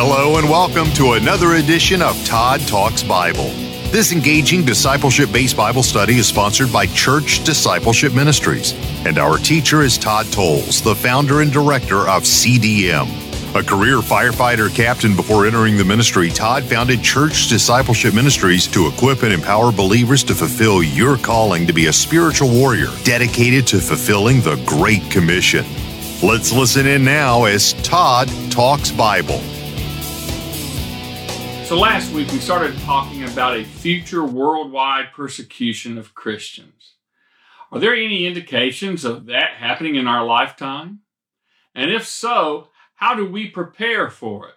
Hello and welcome to another edition of Todd Talks Bible. This engaging discipleship based Bible study is sponsored by Church Discipleship Ministries, and our teacher is Todd Tolles, the founder and director of CDM. A career firefighter captain before entering the ministry, Todd founded Church Discipleship Ministries to equip and empower believers to fulfill your calling to be a spiritual warrior dedicated to fulfilling the Great Commission. Let's listen in now as Todd talks Bible. So, last week we started talking about a future worldwide persecution of Christians. Are there any indications of that happening in our lifetime? And if so, how do we prepare for it?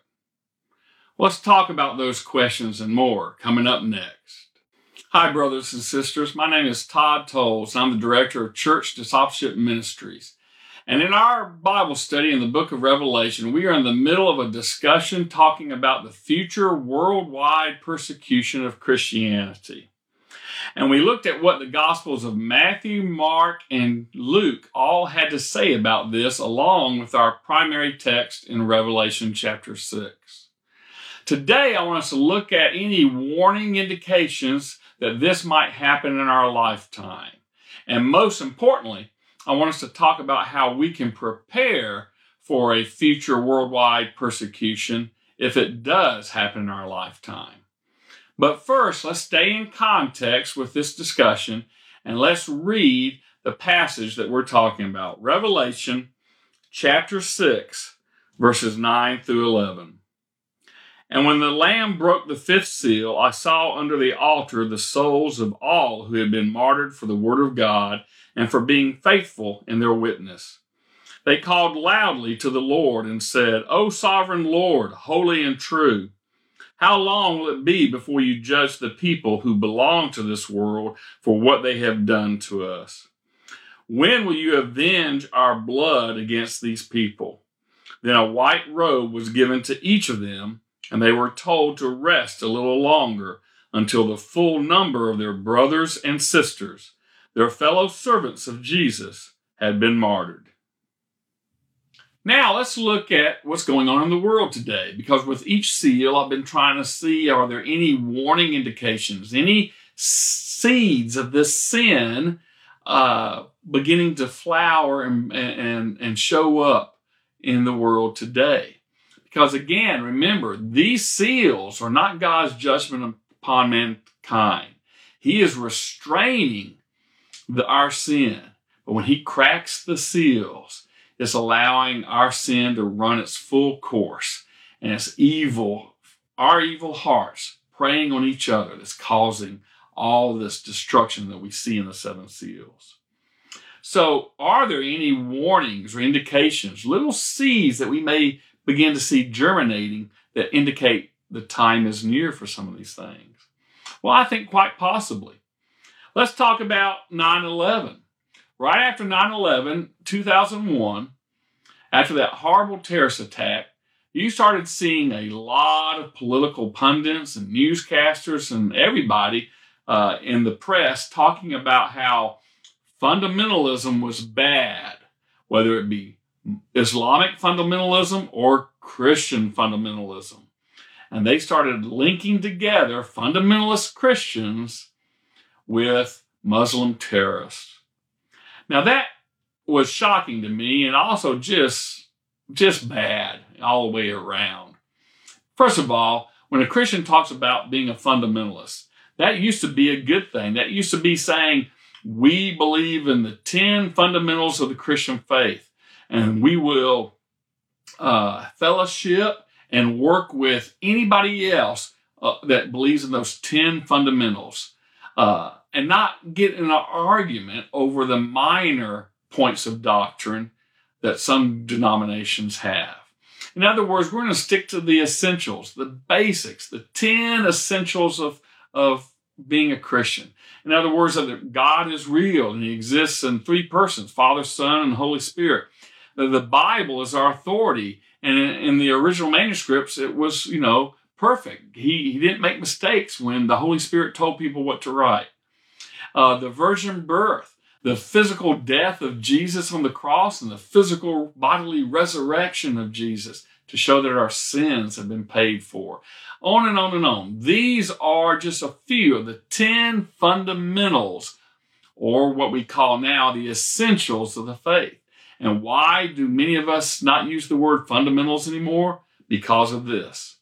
Let's talk about those questions and more coming up next. Hi, brothers and sisters. My name is Todd Tolles. I'm the director of Church Discipleship Ministries. And in our Bible study in the book of Revelation, we are in the middle of a discussion talking about the future worldwide persecution of Christianity. And we looked at what the Gospels of Matthew, Mark, and Luke all had to say about this, along with our primary text in Revelation chapter 6. Today, I want us to look at any warning indications that this might happen in our lifetime. And most importantly, I want us to talk about how we can prepare for a future worldwide persecution if it does happen in our lifetime. But first, let's stay in context with this discussion and let's read the passage that we're talking about Revelation chapter 6, verses 9 through 11. And when the Lamb broke the fifth seal, I saw under the altar the souls of all who had been martyred for the word of God and for being faithful in their witness. They called loudly to the Lord and said, O sovereign Lord, holy and true, how long will it be before you judge the people who belong to this world for what they have done to us? When will you avenge our blood against these people? Then a white robe was given to each of them, and they were told to rest a little longer until the full number of their brothers and sisters their fellow servants of Jesus had been martyred. Now let's look at what's going on in the world today because with each seal I've been trying to see are there any warning indications, any seeds of this sin uh, beginning to flower and, and, and show up in the world today. Because again, remember, these seals are not God's judgment upon mankind. He is restraining the, our sin. But when he cracks the seals, it's allowing our sin to run its full course. And it's evil, our evil hearts preying on each other that's causing all this destruction that we see in the seven seals. So, are there any warnings or indications, little seeds that we may begin to see germinating that indicate the time is near for some of these things? Well, I think quite possibly. Let's talk about 9 11. Right after 9 11, 2001, after that horrible terrorist attack, you started seeing a lot of political pundits and newscasters and everybody uh, in the press talking about how fundamentalism was bad, whether it be Islamic fundamentalism or Christian fundamentalism. And they started linking together fundamentalist Christians with Muslim terrorists. Now that was shocking to me and also just just bad all the way around. First of all, when a Christian talks about being a fundamentalist, that used to be a good thing. That used to be saying we believe in the 10 fundamentals of the Christian faith and we will uh, fellowship and work with anybody else uh, that believes in those 10 fundamentals. Uh, and not get in an argument over the minor points of doctrine that some denominations have. In other words, we're going to stick to the essentials, the basics, the 10 essentials of, of being a Christian. In other words, that God is real and He exists in three persons Father, Son, and Holy Spirit. The Bible is our authority. And in, the original manuscripts, it was, you know, perfect. He, he didn't make mistakes when the Holy Spirit told people what to write uh, the virgin birth, the physical death of Jesus on the cross, and the physical bodily resurrection of Jesus to show that our sins have been paid for. On and on and on. These are just a few of the 10 fundamentals, or what we call now the essentials of the faith. And why do many of us not use the word fundamentals anymore? Because of this.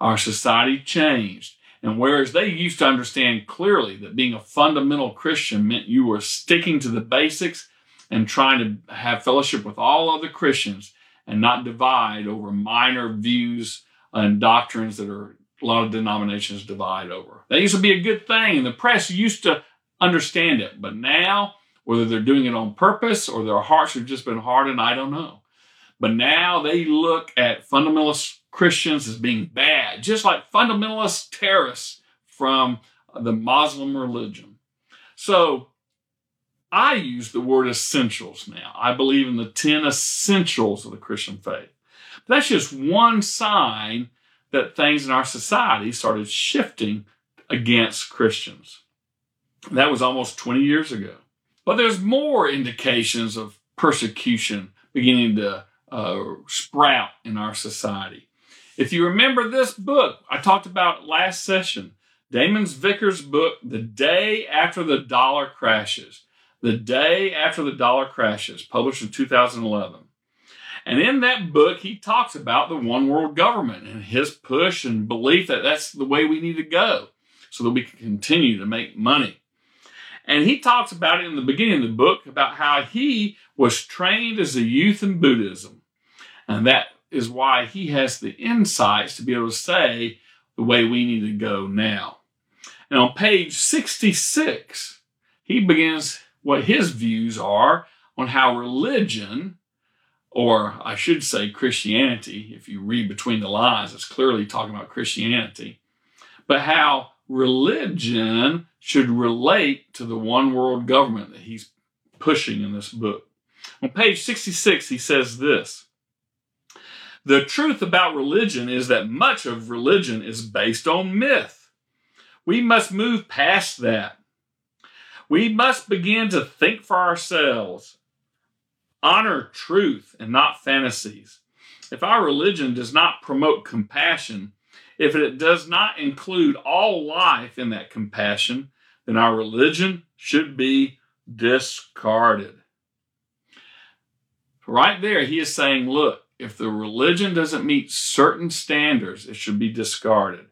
Our society changed. And whereas they used to understand clearly that being a fundamental Christian meant you were sticking to the basics and trying to have fellowship with all other Christians and not divide over minor views and doctrines that are a lot of denominations divide over. That used to be a good thing, and the press used to understand it. But now whether they're doing it on purpose or their hearts have just been hardened, I don't know. But now they look at fundamentalist Christians as being bad, just like fundamentalist terrorists from the Muslim religion. So I use the word essentials now. I believe in the 10 essentials of the Christian faith. That's just one sign that things in our society started shifting against Christians. That was almost 20 years ago. But there's more indications of persecution beginning to uh, sprout in our society. If you remember this book, I talked about last session, Damon Vickers' book, The Day After the Dollar Crashes. The Day After the Dollar Crashes, published in 2011. And in that book, he talks about the one world government and his push and belief that that's the way we need to go so that we can continue to make money. And he talks about it in the beginning of the book about how he was trained as a youth in Buddhism. And that is why he has the insights to be able to say the way we need to go now. And on page 66, he begins what his views are on how religion, or I should say Christianity, if you read between the lines, it's clearly talking about Christianity, but how religion should relate to the one world government that he's pushing in this book. On page 66, he says this The truth about religion is that much of religion is based on myth. We must move past that. We must begin to think for ourselves, honor truth and not fantasies. If our religion does not promote compassion, if it does not include all life in that compassion, then our religion should be discarded. Right there, he is saying, look, if the religion doesn't meet certain standards, it should be discarded.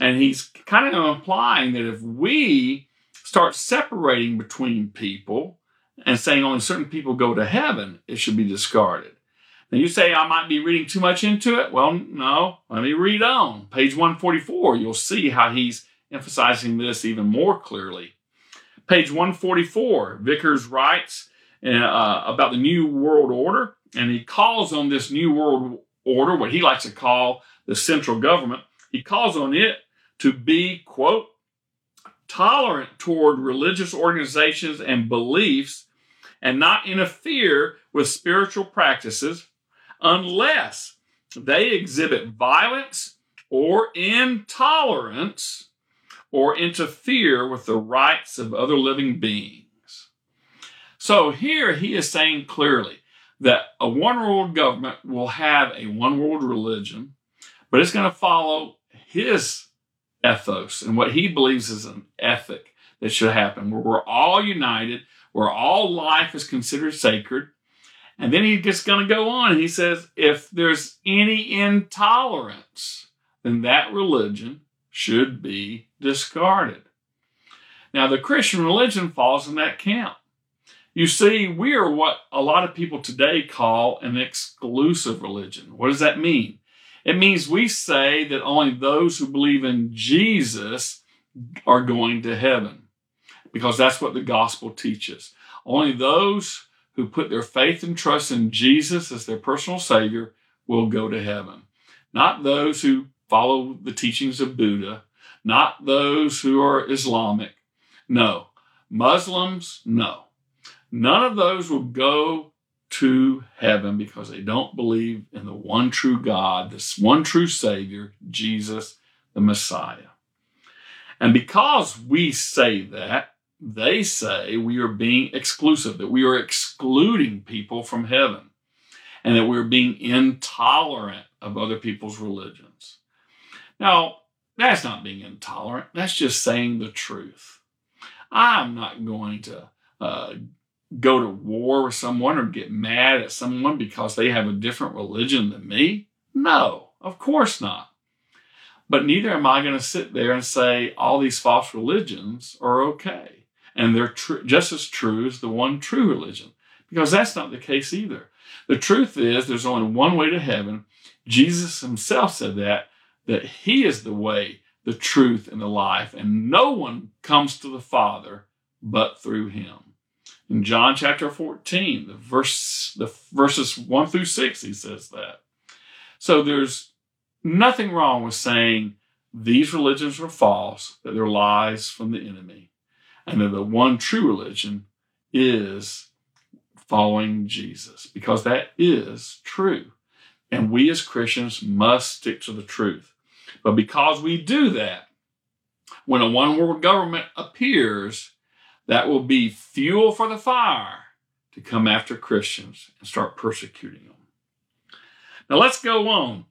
And he's kind of implying that if we start separating between people and saying only certain people go to heaven, it should be discarded. Now you say I might be reading too much into it. Well, no, let me read on. Page 144, you'll see how he's emphasizing this even more clearly. Page 144, Vickers writes uh, about the New World Order, and he calls on this New World Order, what he likes to call the central government, he calls on it to be, quote, tolerant toward religious organizations and beliefs and not interfere with spiritual practices unless they exhibit violence or intolerance or interfere with the rights of other living beings. So here he is saying clearly that a one world government will have a one world religion, but it's going to follow his ethos and what he believes is an ethic that should happen, where we're all united, where all life is considered sacred, and then he's just going to go on he says, if there's any intolerance, then that religion should be discarded. Now, the Christian religion falls in that camp. You see, we are what a lot of people today call an exclusive religion. What does that mean? It means we say that only those who believe in Jesus are going to heaven because that's what the gospel teaches. Only those who put their faith and trust in Jesus as their personal Savior will go to heaven. Not those who follow the teachings of Buddha, not those who are Islamic. No. Muslims, no. None of those will go to heaven because they don't believe in the one true God, this one true Savior, Jesus, the Messiah. And because we say that, they say we are being exclusive, that we are excluding people from heaven, and that we're being intolerant of other people's religions. Now, that's not being intolerant. That's just saying the truth. I'm not going to uh, go to war with someone or get mad at someone because they have a different religion than me. No, of course not. But neither am I going to sit there and say all these false religions are okay and they're tr- just as true as the one true religion because that's not the case either. The truth is there's only one way to heaven. Jesus himself said that that he is the way, the truth and the life and no one comes to the Father but through him. In John chapter 14, the verse the verses 1 through 6 he says that. So there's nothing wrong with saying these religions are false, that they're lies from the enemy, and that the one true religion is following Jesus, because that is true. And we as Christians must stick to the truth. But because we do that, when a one world government appears, that will be fuel for the fire to come after Christians and start persecuting them. Now let's go on.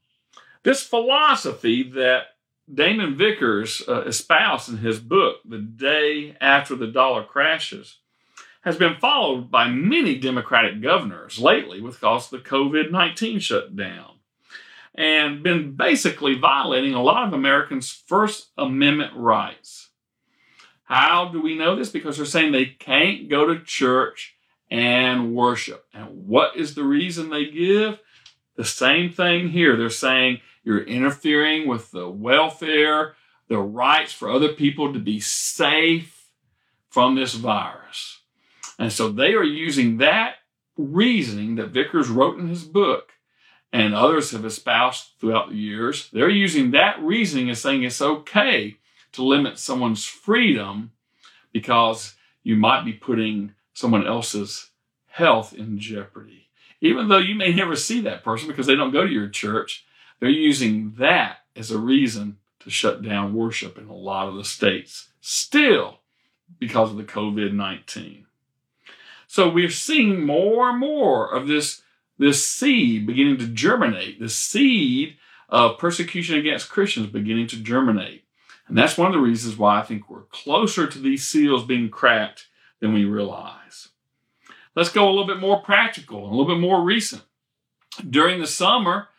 This philosophy that Damon Vickers uh, espoused in his book, The Day After the Dollar Crashes, has been followed by many Democratic governors lately with because the COVID 19 shutdown and been basically violating a lot of Americans' First Amendment rights. How do we know this? Because they're saying they can't go to church and worship. And what is the reason they give? The same thing here. They're saying you're interfering with the welfare, the rights for other people to be safe from this virus. And so they are using that reasoning that Vickers wrote in his book and others have espoused throughout the years. They're using that reasoning as saying it's okay to limit someone's freedom because you might be putting someone else's health in jeopardy. Even though you may never see that person because they don't go to your church, they're using that as a reason to shut down worship in a lot of the states, still because of the COVID 19. So we're seeing more and more of this, this seed beginning to germinate, the seed of persecution against Christians beginning to germinate. And that's one of the reasons why I think we're closer to these seals being cracked than we realize. Let's go a little bit more practical and a little bit more recent. During the summer,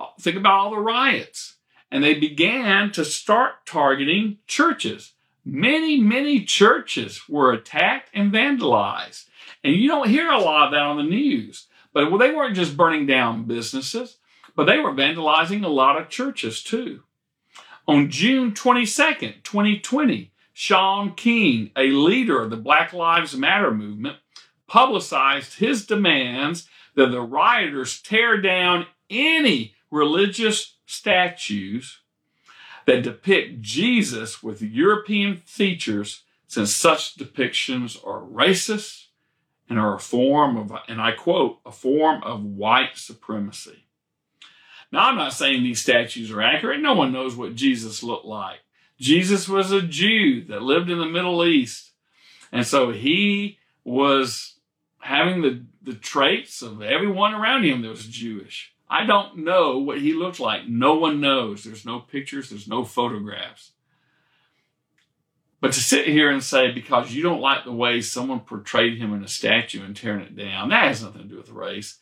uh, think about all the riots. And they began to start targeting churches. Many, many churches were attacked and vandalized. And you don't hear a lot of that on the news. But well, they weren't just burning down businesses, but they were vandalizing a lot of churches too. On June 22, 2020, Shaun King, a leader of the Black Lives Matter movement, publicized his demands that the rioters tear down any religious statues that depict Jesus with European features, since such depictions are racist and are a form of, and I quote, a form of white supremacy. Now, I'm not saying these statues are accurate. No one knows what Jesus looked like. Jesus was a Jew that lived in the Middle East. And so he was having the, the traits of everyone around him that was Jewish. I don't know what he looked like. No one knows. There's no pictures, there's no photographs. But to sit here and say, because you don't like the way someone portrayed him in a statue and tearing it down, that has nothing to do with race.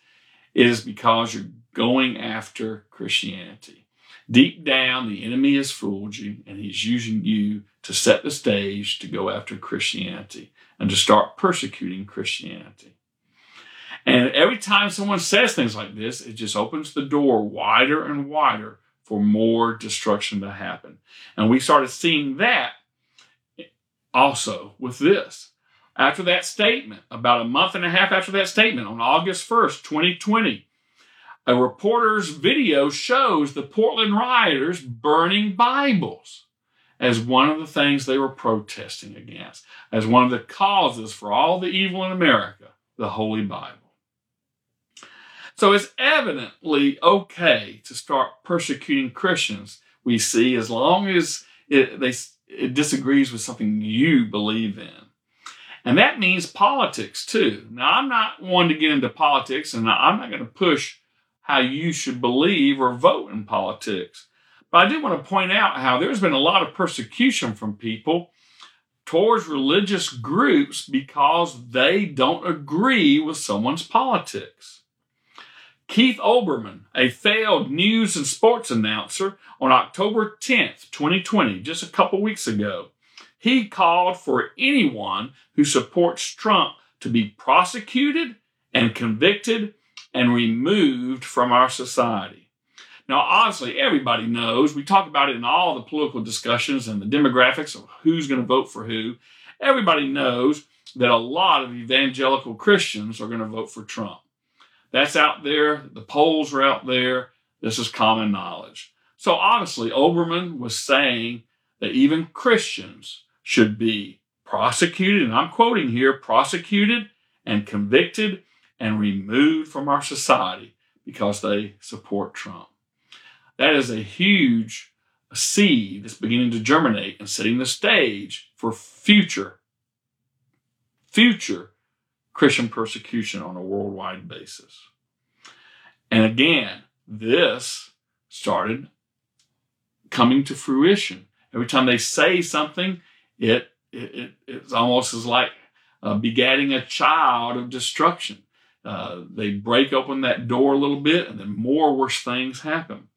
It is because you're going after Christianity. Deep down, the enemy has fooled you, and he's using you to set the stage to go after Christianity and to start persecuting Christianity. And every time someone says things like this, it just opens the door wider and wider for more destruction to happen. And we started seeing that also with this. After that statement, about a month and a half after that statement, on August 1st, 2020, a reporter's video shows the Portland rioters burning Bibles as one of the things they were protesting against, as one of the causes for all the evil in America, the Holy Bible. So it's evidently okay to start persecuting Christians, we see, as long as it, they, it disagrees with something you believe in. And that means politics too. Now, I'm not one to get into politics, and I'm not going to push how you should believe or vote in politics. But I do want to point out how there's been a lot of persecution from people towards religious groups because they don't agree with someone's politics. Keith Olbermann, a failed news and sports announcer, on October 10th, 2020, just a couple weeks ago, he called for anyone who supports Trump to be prosecuted and convicted and removed from our society. Now, obviously, everybody knows, we talk about it in all the political discussions and the demographics of who's going to vote for who. Everybody knows that a lot of evangelical Christians are going to vote for Trump. That's out there. The polls are out there. This is common knowledge. So obviously, Olbermann was saying that even Christians should be prosecuted, and I'm quoting here prosecuted and convicted and removed from our society because they support Trump. That is a huge seed that's beginning to germinate and setting the stage for future, future Christian persecution on a worldwide basis. And again, this started coming to fruition. Every time they say something, it, it, it it's almost as like uh, begatting a child of destruction. Uh, they break open that door a little bit, and then more worse things happen.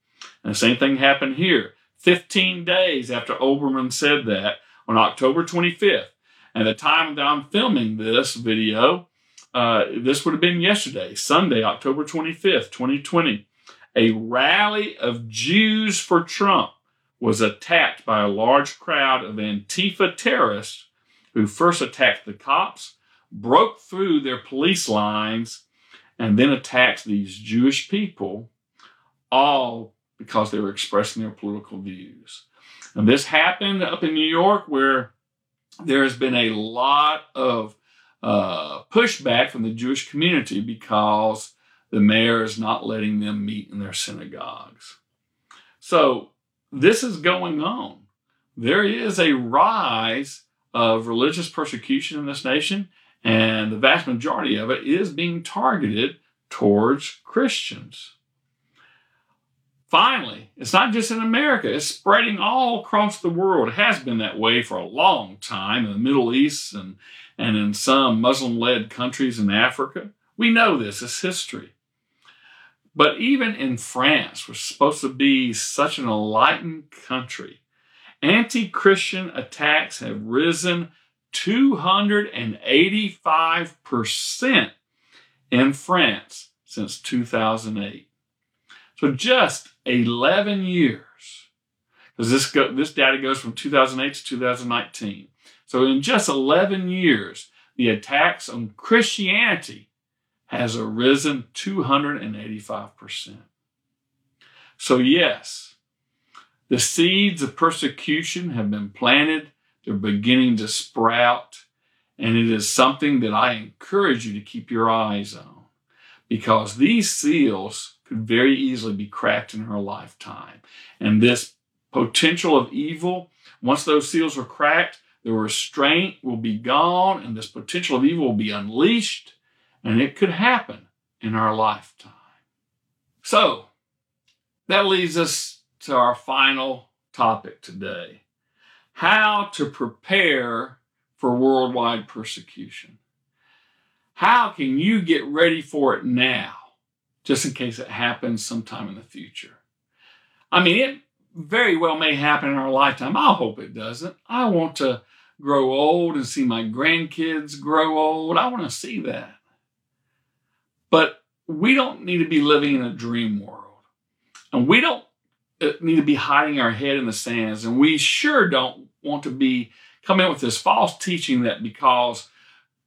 And the same thing happened here. 15 days after Olbermann said that on October 25th. And the time that I'm filming this video, uh, this would have been yesterday, Sunday, October 25th, 2020. A rally of Jews for Trump was attacked by a large crowd of Antifa terrorists who first attacked the cops, broke through their police lines, and then attacked these Jewish people, all because they were expressing their political views. And this happened up in New York where there has been a lot of uh, pushback from the Jewish community because the mayor is not letting them meet in their synagogues. So this is going on. There is a rise of religious persecution in this nation, and the vast majority of it is being targeted towards Christians. Finally, it's not just in America, it's spreading all across the world. It has been that way for a long time in the Middle East and, and in some Muslim led countries in Africa. We know this, it's history. But even in France, which is supposed to be such an enlightened country, anti Christian attacks have risen 285% in France since 2008. So just 11 years, because this, go, this data goes from 2008 to 2019. So in just 11 years, the attacks on Christianity has arisen 285%. So yes, the seeds of persecution have been planted. They're beginning to sprout. And it is something that I encourage you to keep your eyes on because these seals could very easily be cracked in her lifetime. And this potential of evil, once those seals are cracked, the restraint will be gone and this potential of evil will be unleashed, and it could happen in our lifetime. So, that leads us to our final topic today how to prepare for worldwide persecution. How can you get ready for it now? just in case it happens sometime in the future. I mean, it very well may happen in our lifetime. I hope it doesn't. I want to grow old and see my grandkids grow old. I want to see that. But we don't need to be living in a dream world. And we don't Uh, need to be hiding our head in the sands. And we sure don't want to be coming with this false teaching that because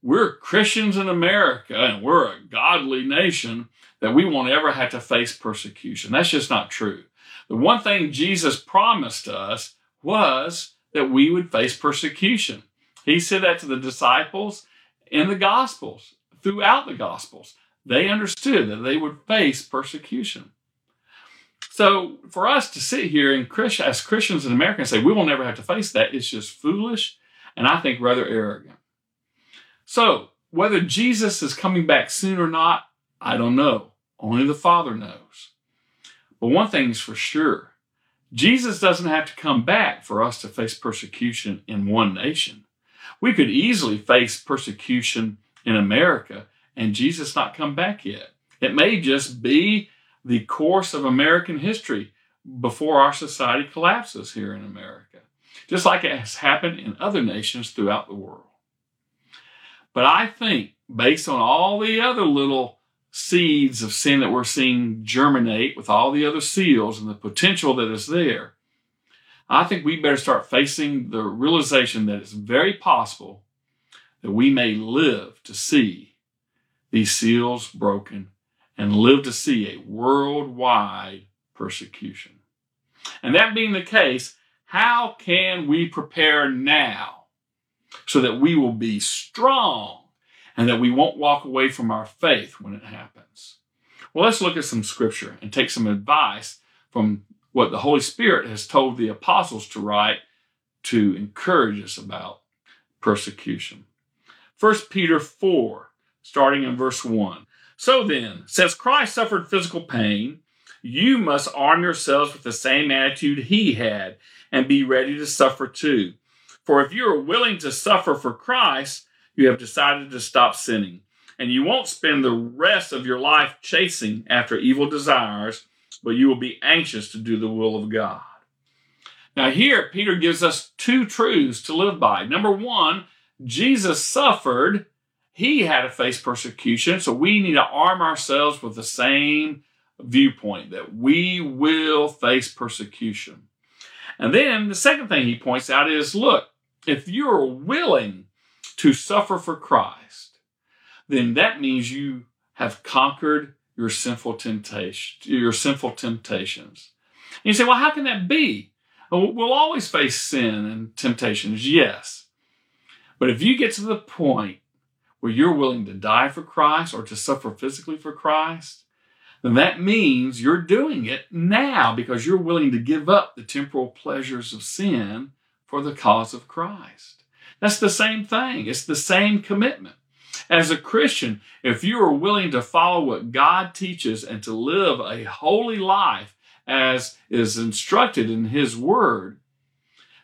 we're Christians in America and we're a godly nation, that we won't ever have to face persecution. That's just not true. The one thing Jesus promised us was that we would face persecution. He said that to the disciples in the Gospels, throughout the Gospels. They understood that they would face persecution. So for us to sit here and as Christians and say we will never have to face that is just foolish and I think rather arrogant. So whether Jesus is coming back soon or not, I don't know. Only the Father knows. But one thing is for sure Jesus doesn't have to come back for us to face persecution in one nation. We could easily face persecution in America and Jesus not come back yet. It may just be the course of American history before our society collapses here in America, just like it has happened in other nations throughout the world. But I think, based on all the other little seeds of sin that we're seeing germinate with all the other seals and the potential that is there, I think we better start facing the realization that it's very possible that we may live to see these seals broken and live to see a worldwide persecution. And that being the case, how can we prepare now so that we will be strong and that we won't walk away from our faith when it happens? Well, let's look at some scripture and take some advice from what the Holy Spirit has told the apostles to write to encourage us about persecution. 1 Peter 4, starting in verse 1. So then, since Christ suffered physical pain, you must arm yourselves with the same attitude he had and be ready to suffer too. For if you are willing to suffer for Christ, you have decided to stop sinning, and you won't spend the rest of your life chasing after evil desires, but you will be anxious to do the will of God. Now, here, Peter gives us two truths to live by. Number one, Jesus suffered he had to face persecution. So we need to arm ourselves with the same viewpoint that we will face persecution. And then the second thing he points out is look, if you're willing to suffer for Christ, then that means you have conquered your sinful temptation, your sinful temptations. And you say, well, how can that be? We'll always face sin and temptations, yes. But if you get to the point where you're willing to die for Christ or to suffer physically for Christ, then that means you're doing it now because you're willing to give up the temporal pleasures of sin for the cause of Christ. That's the same thing. It's the same commitment. As a Christian, if you are willing to follow what God teaches and to live a holy life as is instructed in His Word,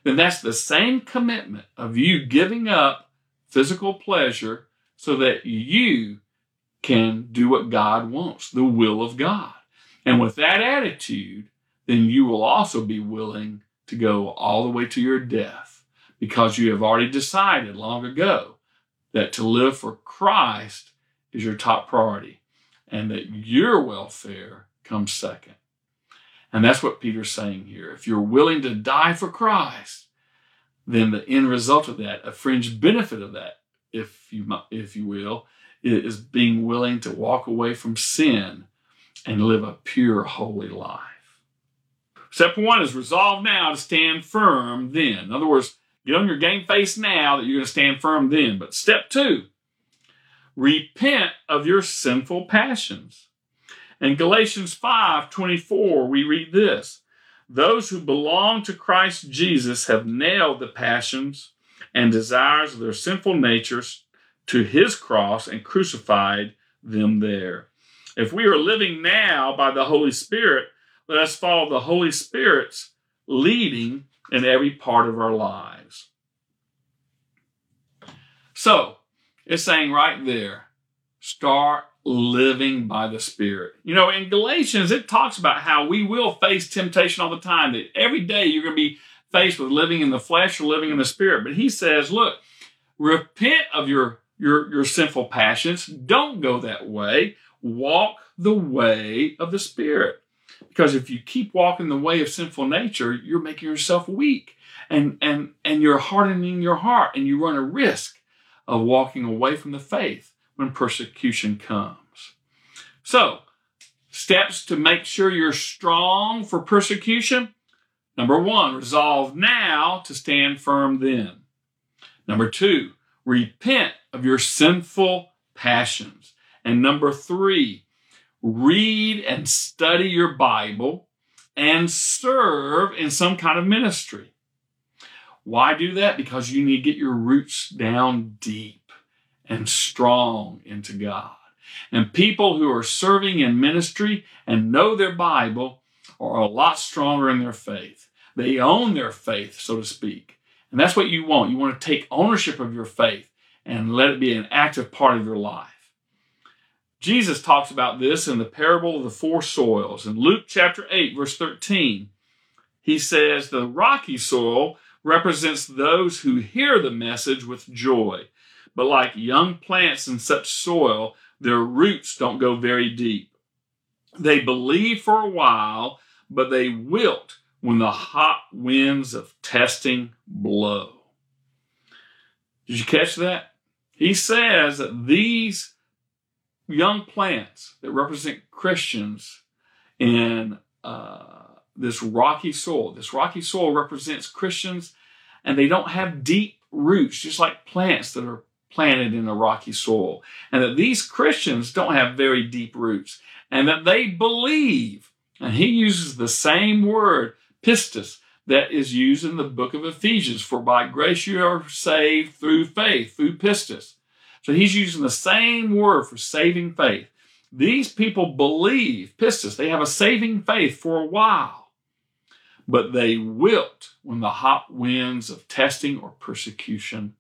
then that's the same commitment of you giving up physical pleasure so that you can do what God wants, the will of God. And with that attitude, then you will also be willing to go all the way to your death because you have already decided long ago that to live for Christ is your top priority and that your welfare comes second. And that's what Peter's saying here. If you're willing to die for Christ, then the end result of that, a fringe benefit of that, if you if you will, is being willing to walk away from sin and live a pure, holy life. Step one is resolve now to stand firm then. In other words, get on your game face now that you're going to stand firm then. But step two, repent of your sinful passions. In Galatians 5 24, we read this Those who belong to Christ Jesus have nailed the passions and desires of their sinful natures to his cross and crucified them there. If we are living now by the Holy Spirit, let us follow the Holy Spirit's leading in every part of our lives. So, it's saying right there, start living by the Spirit. You know, in Galatians, it talks about how we will face temptation all the time, that every day you're going to be faced with living in the flesh or living in the spirit. But he says, look, repent of your, your, your sinful passions. Don't go that way. Walk the way of the spirit. Because if you keep walking the way of sinful nature, you're making yourself weak and, and, and you're hardening your heart and you run a risk of walking away from the faith when persecution comes. So, steps to make sure you're strong for persecution Number one, resolve now to stand firm then. Number two, repent of your sinful passions. And number three, read and study your Bible and serve in some kind of ministry. Why do that? Because you need to get your roots down deep and strong into God. And people who are serving in ministry and know their Bible are a lot stronger in their faith. They own their faith, so to speak. And that's what you want. You want to take ownership of your faith and let it be an active part of your life. Jesus talks about this in the parable of the four soils. In Luke chapter 8, verse 13, he says, The rocky soil represents those who hear the message with joy. But like young plants in such soil, their roots don't go very deep. They believe for a while, but they wilt when the hot winds of testing blow. Did you catch that? He says that these young plants that represent Christians in uh, this rocky soil, this rocky soil represents Christians and they don't have deep roots, just like plants that are planted in a rocky soil. And that these Christians don't have very deep roots and that they believe. And he uses the same word, pistis, that is used in the book of Ephesians. For by grace you are saved through faith, through pistis. So he's using the same word for saving faith. These people believe, pistis, they have a saving faith for a while, but they wilt when the hot winds of testing or persecution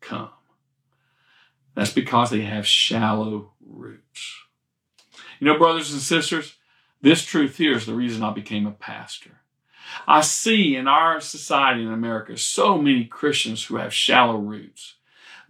come. That's because they have shallow roots. You know, brothers and sisters, this truth here is the reason I became a pastor. I see in our society in America so many Christians who have shallow roots.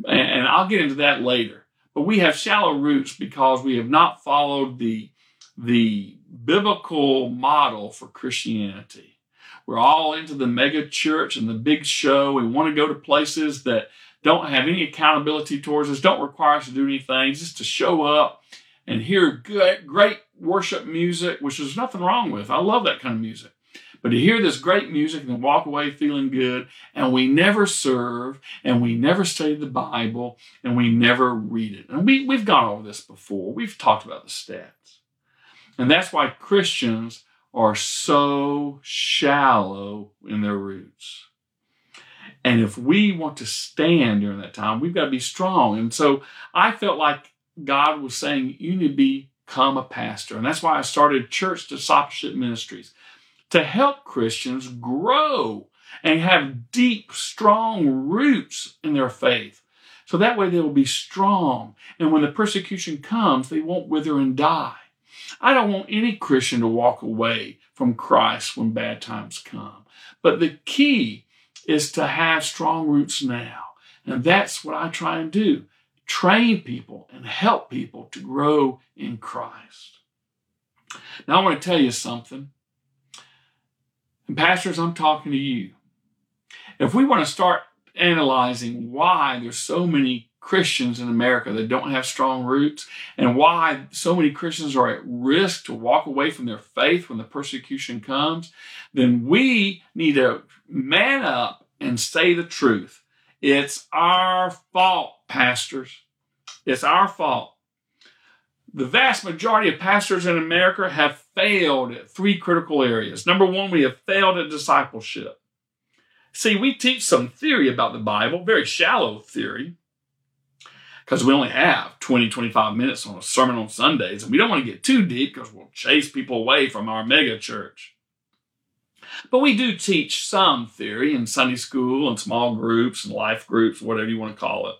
And I'll get into that later. But we have shallow roots because we have not followed the, the biblical model for Christianity. We're all into the mega church and the big show. We want to go to places that don't have any accountability towards us, don't require us to do anything, just to show up and hear good, great worship music, which there's nothing wrong with. I love that kind of music. But to hear this great music and walk away feeling good, and we never serve, and we never study the Bible, and we never read it. And we, we've gone over this before. We've talked about the stats. And that's why Christians are so shallow in their roots. And if we want to stand during that time, we've got to be strong. And so I felt like God was saying, you need to become a pastor. And that's why I started Church Discipleship Ministries to help Christians grow and have deep, strong roots in their faith. So that way they will be strong. And when the persecution comes, they won't wither and die. I don't want any Christian to walk away from Christ when bad times come. But the key is to have strong roots now. And that's what I try and do train people and help people to grow in Christ. Now, I want to tell you something. And, pastors, I'm talking to you. If we want to start analyzing why there's so many Christians in America that don't have strong roots and why so many Christians are at risk to walk away from their faith when the persecution comes, then we need to man up and say the truth. It's our fault, pastors. It's our fault. The vast majority of pastors in America have failed at three critical areas. Number one, we have failed at discipleship. See, we teach some theory about the Bible, very shallow theory because we only have 20, 25 minutes on a sermon on Sundays, and we don't want to get too deep because we'll chase people away from our mega church. But we do teach some theory in Sunday school and small groups and life groups, whatever you want to call it.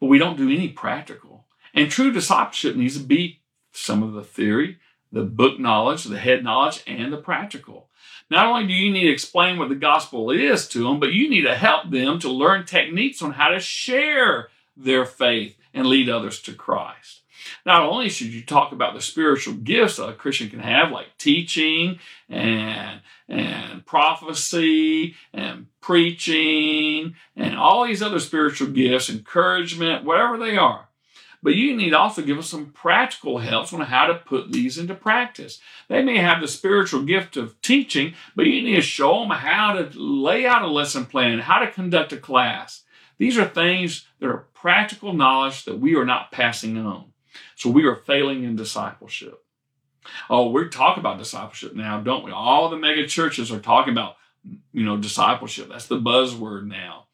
But we don't do any practical. And true discipleship needs to be some of the theory, the book knowledge, the head knowledge, and the practical. Not only do you need to explain what the gospel is to them, but you need to help them to learn techniques on how to share their faith and lead others to Christ. Not only should you talk about the spiritual gifts a Christian can have, like teaching and, and prophecy and preaching and all these other spiritual gifts, encouragement, whatever they are. But you need also give us some practical help on how to put these into practice. They may have the spiritual gift of teaching, but you need to show them how to lay out a lesson plan, how to conduct a class. These are things that are practical knowledge that we are not passing on. So we are failing in discipleship. Oh, we're talking about discipleship now, don't we? All the mega churches are talking about, you know, discipleship. That's the buzzword now.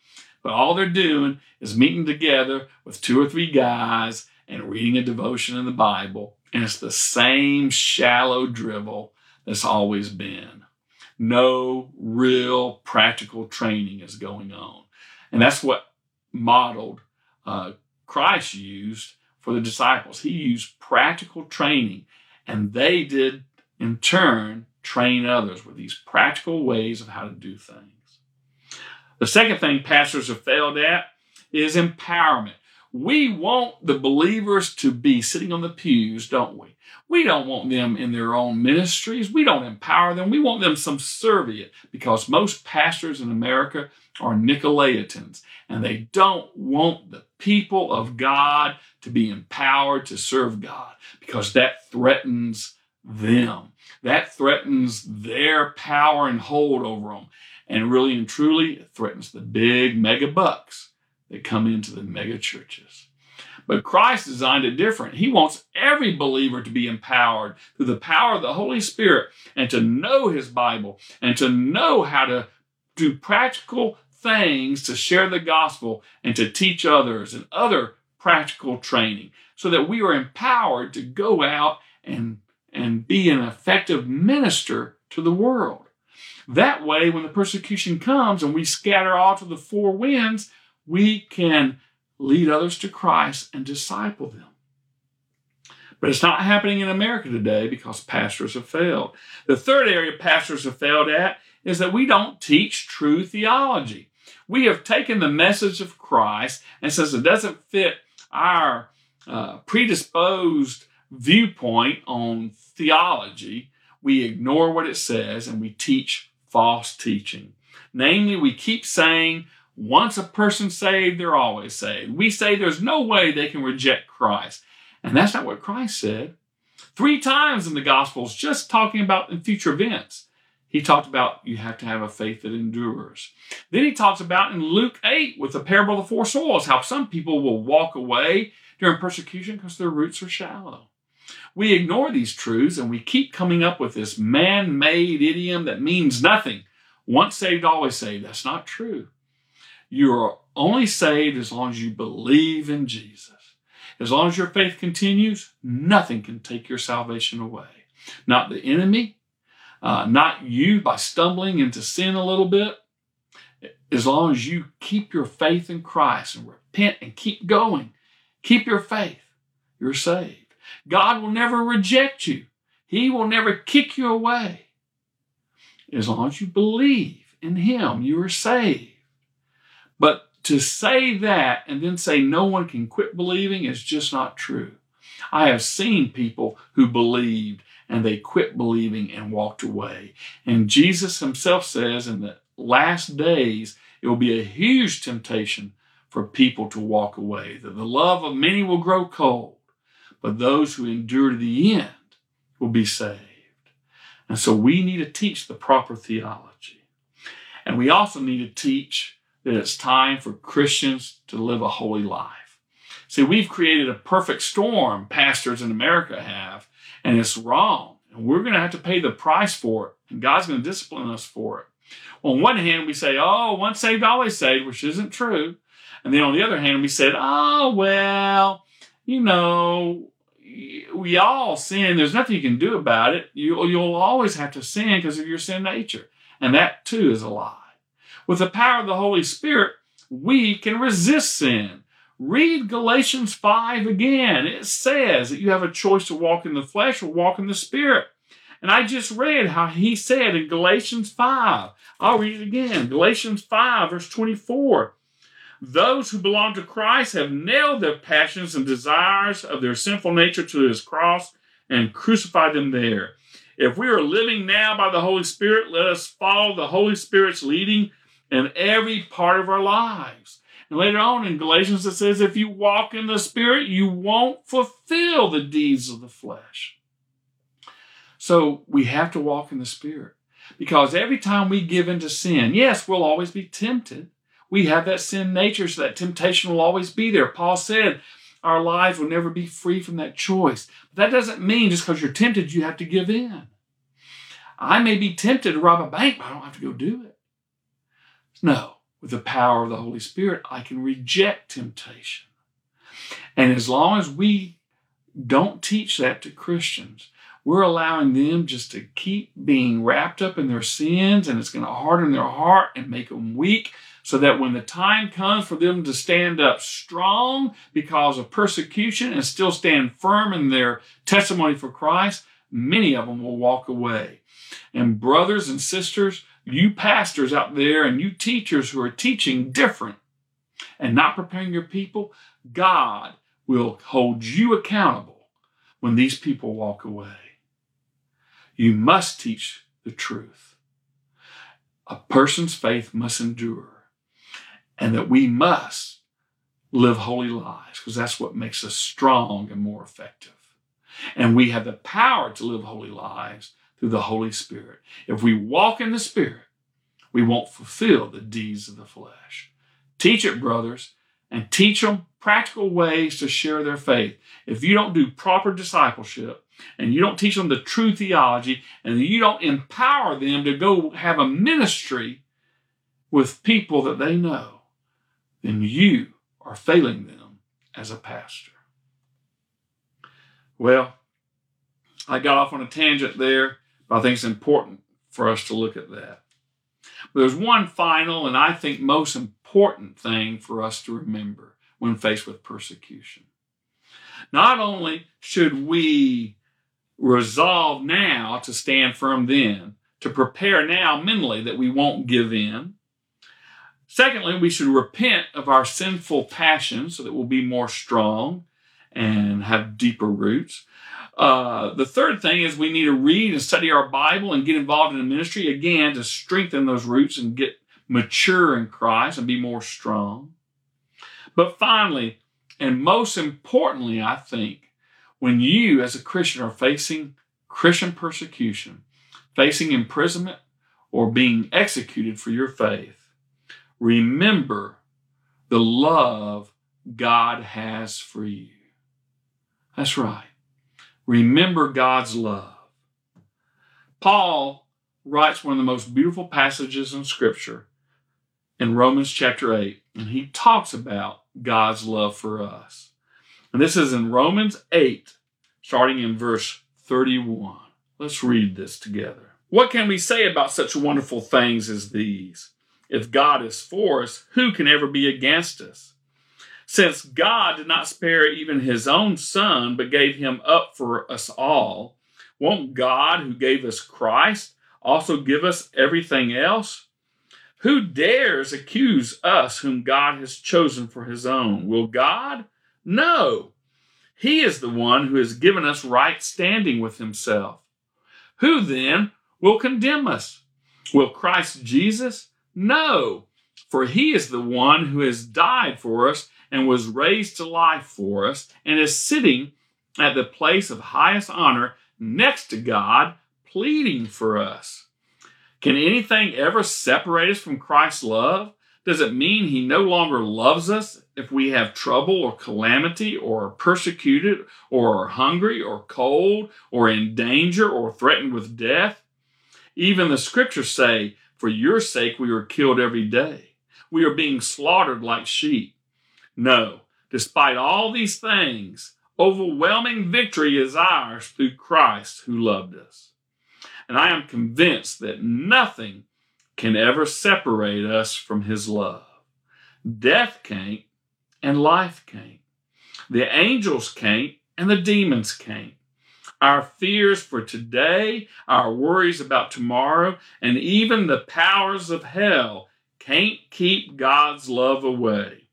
But all they're doing is meeting together with two or three guys and reading a devotion in the Bible, and it's the same shallow drivel that's always been. No real practical training is going on. And that's what modeled uh, Christ used for the disciples. He used practical training, and they did in turn train others with these practical ways of how to do things. The second thing pastors have failed at is empowerment. We want the believers to be sitting on the pews, don't we? We don't want them in their own ministries. We don't empower them. We want them subservient because most pastors in America are Nicolaitans and they don't want the people of God to be empowered to serve God because that threatens them. That threatens their power and hold over them. And really and truly, it threatens the big mega bucks that come into the mega churches. But Christ designed it different. He wants every believer to be empowered through the power of the Holy Spirit and to know His Bible and to know how to do practical things to share the gospel and to teach others and other practical training so that we are empowered to go out and, and be an effective minister to the world. That way, when the persecution comes and we scatter all to the four winds, we can lead others to Christ and disciple them. But it's not happening in America today because pastors have failed. The third area pastors have failed at is that we don't teach true theology. We have taken the message of Christ and since it doesn't fit our uh, predisposed viewpoint on theology, we ignore what it says and we teach false teaching. Namely, we keep saying once a person saved, they're always saved. We say there's no way they can reject Christ. And that's not what Christ said. Three times in the Gospels, just talking about in future events, he talked about you have to have a faith that endures. Then he talks about in Luke 8 with the parable of the four soils, how some people will walk away during persecution because their roots are shallow. We ignore these truths and we keep coming up with this man made idiom that means nothing. Once saved, always saved. That's not true. You are only saved as long as you believe in Jesus. As long as your faith continues, nothing can take your salvation away. Not the enemy, uh, not you by stumbling into sin a little bit. As long as you keep your faith in Christ and repent and keep going, keep your faith, you're saved. God will never reject you. He will never kick you away. As long as you believe in Him, you are saved. But to say that and then say no one can quit believing is just not true. I have seen people who believed and they quit believing and walked away. And Jesus himself says in the last days, it will be a huge temptation for people to walk away, that the love of many will grow cold, but those who endure to the end will be saved. And so we need to teach the proper theology. And we also need to teach that it's time for Christians to live a holy life. See, we've created a perfect storm, pastors in America have, and it's wrong. And we're going to have to pay the price for it. And God's going to discipline us for it. On one hand, we say, oh, once saved, always saved, which isn't true. And then on the other hand, we said, oh, well, you know, we all sin. There's nothing you can do about it. You, you'll always have to sin because of your sin nature. And that too is a lie. With the power of the Holy Spirit, we can resist sin. Read Galatians 5 again. It says that you have a choice to walk in the flesh or walk in the spirit. And I just read how he said in Galatians 5. I'll read it again. Galatians 5, verse 24. Those who belong to Christ have nailed their passions and desires of their sinful nature to his cross and crucified them there. If we are living now by the Holy Spirit, let us follow the Holy Spirit's leading in every part of our lives. And later on in Galatians, it says, if you walk in the Spirit, you won't fulfill the deeds of the flesh. So we have to walk in the Spirit because every time we give into sin, yes, we'll always be tempted. We have that sin nature, so that temptation will always be there. Paul said, our lives will never be free from that choice. But that doesn't mean just because you're tempted, you have to give in. I may be tempted to rob a bank, but I don't have to go do it. No, with the power of the Holy Spirit, I can reject temptation. And as long as we don't teach that to Christians, we're allowing them just to keep being wrapped up in their sins and it's going to harden their heart and make them weak so that when the time comes for them to stand up strong because of persecution and still stand firm in their testimony for Christ, many of them will walk away. And brothers and sisters, you pastors out there and you teachers who are teaching different and not preparing your people, God will hold you accountable when these people walk away. You must teach the truth. A person's faith must endure, and that we must live holy lives because that's what makes us strong and more effective. And we have the power to live holy lives through the Holy Spirit. If we walk in the Spirit, we won't fulfill the deeds of the flesh. Teach it, brothers, and teach them practical ways to share their faith. If you don't do proper discipleship, and you don't teach them the true theology, and you don't empower them to go have a ministry with people that they know, then you are failing them as a pastor. Well, I got off on a tangent there, but I think it's important for us to look at that. But there's one final and I think most important thing for us to remember when faced with persecution. Not only should we resolve now to stand firm then, to prepare now mentally that we won't give in. Secondly, we should repent of our sinful passions so that we'll be more strong and have deeper roots. Uh, the third thing is we need to read and study our Bible and get involved in the ministry again to strengthen those roots and get mature in Christ and be more strong. But finally, and most importantly, I think, when you, as a Christian, are facing Christian persecution, facing imprisonment, or being executed for your faith, remember the love God has for you. That's right. Remember God's love. Paul writes one of the most beautiful passages in Scripture in Romans chapter 8, and he talks about God's love for us. And this is in Romans 8, starting in verse 31. Let's read this together. What can we say about such wonderful things as these? If God is for us, who can ever be against us? Since God did not spare even his own son, but gave him up for us all, won't God, who gave us Christ, also give us everything else? Who dares accuse us whom God has chosen for his own? Will God? No. He is the one who has given us right standing with himself. Who then will condemn us? Will Christ Jesus? No, for he is the one who has died for us and was raised to life for us and is sitting at the place of highest honor next to God, pleading for us. Can anything ever separate us from Christ's love? Does it mean he no longer loves us if we have trouble or calamity or are persecuted or are hungry or cold or in danger or threatened with death? Even the scriptures say, For your sake we are killed every day. We are being slaughtered like sheep. No, despite all these things, overwhelming victory is ours through Christ who loved us. And I am convinced that nothing can ever separate us from his love. Death can't and life can't. The angels can't and the demons can't. Our fears for today, our worries about tomorrow, and even the powers of hell can't keep God's love away.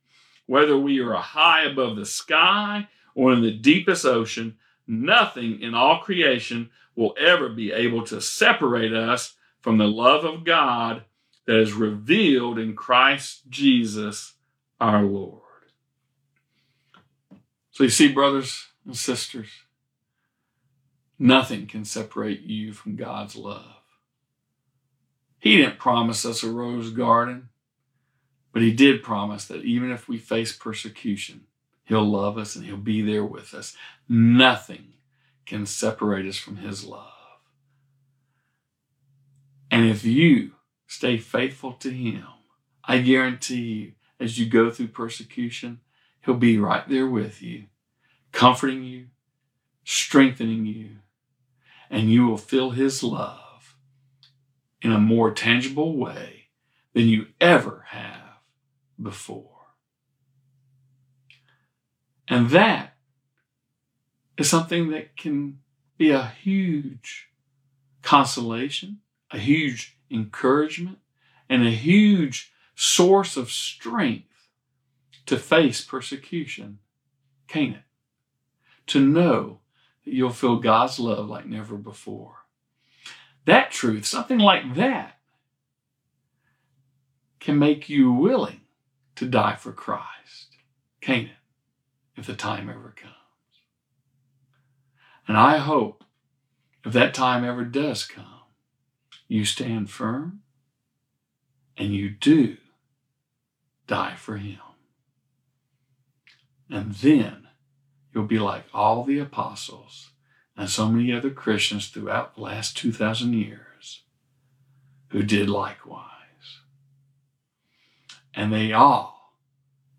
Whether we are high above the sky or in the deepest ocean, nothing in all creation will ever be able to separate us from the love of God that is revealed in Christ Jesus our Lord. So you see, brothers and sisters, nothing can separate you from God's love. He didn't promise us a rose garden, but He did promise that even if we face persecution, He'll love us and He'll be there with us. Nothing can separate us from His love. And if you stay faithful to Him, I guarantee you, as you go through persecution, He'll be right there with you, comforting you, strengthening you, and you will feel His love in a more tangible way than you ever have before. And that is something that can be a huge consolation, a huge encouragement, and a huge source of strength to face persecution, can't it? To know you'll feel God's love like never before. That truth, something like that, can make you willing to die for Christ, can't it? If the time ever comes. And I hope if that time ever does come, you stand firm and you do die for Him. And then you'll be like all the apostles and so many other Christians throughout the last 2,000 years who did likewise. And they all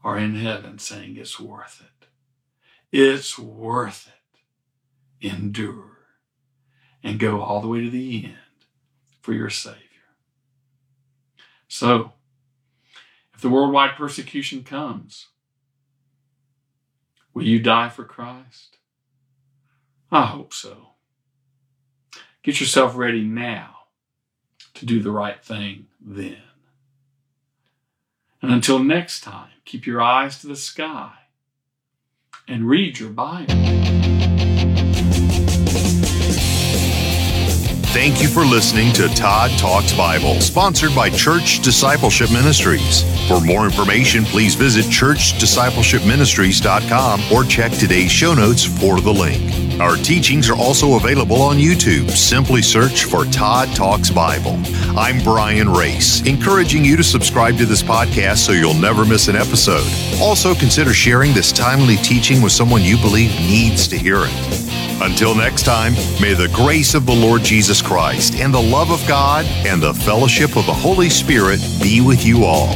are in heaven saying it's worth it. It's worth it. Endure and go all the way to the end for your Savior. So, if the worldwide persecution comes, will you die for Christ? I hope so. Get yourself ready now to do the right thing then. And until next time, keep your eyes to the sky and read your Bible. Thank you for listening to Todd Talks Bible, sponsored by Church Discipleship Ministries. For more information, please visit churchdiscipleshipministries.com or check today's show notes for the link. Our teachings are also available on YouTube. Simply search for Todd Talks Bible. I'm Brian Race, encouraging you to subscribe to this podcast so you'll never miss an episode. Also, consider sharing this timely teaching with someone you believe needs to hear it. Until next time, may the grace of the Lord Jesus Christ and the love of God and the fellowship of the Holy Spirit be with you all.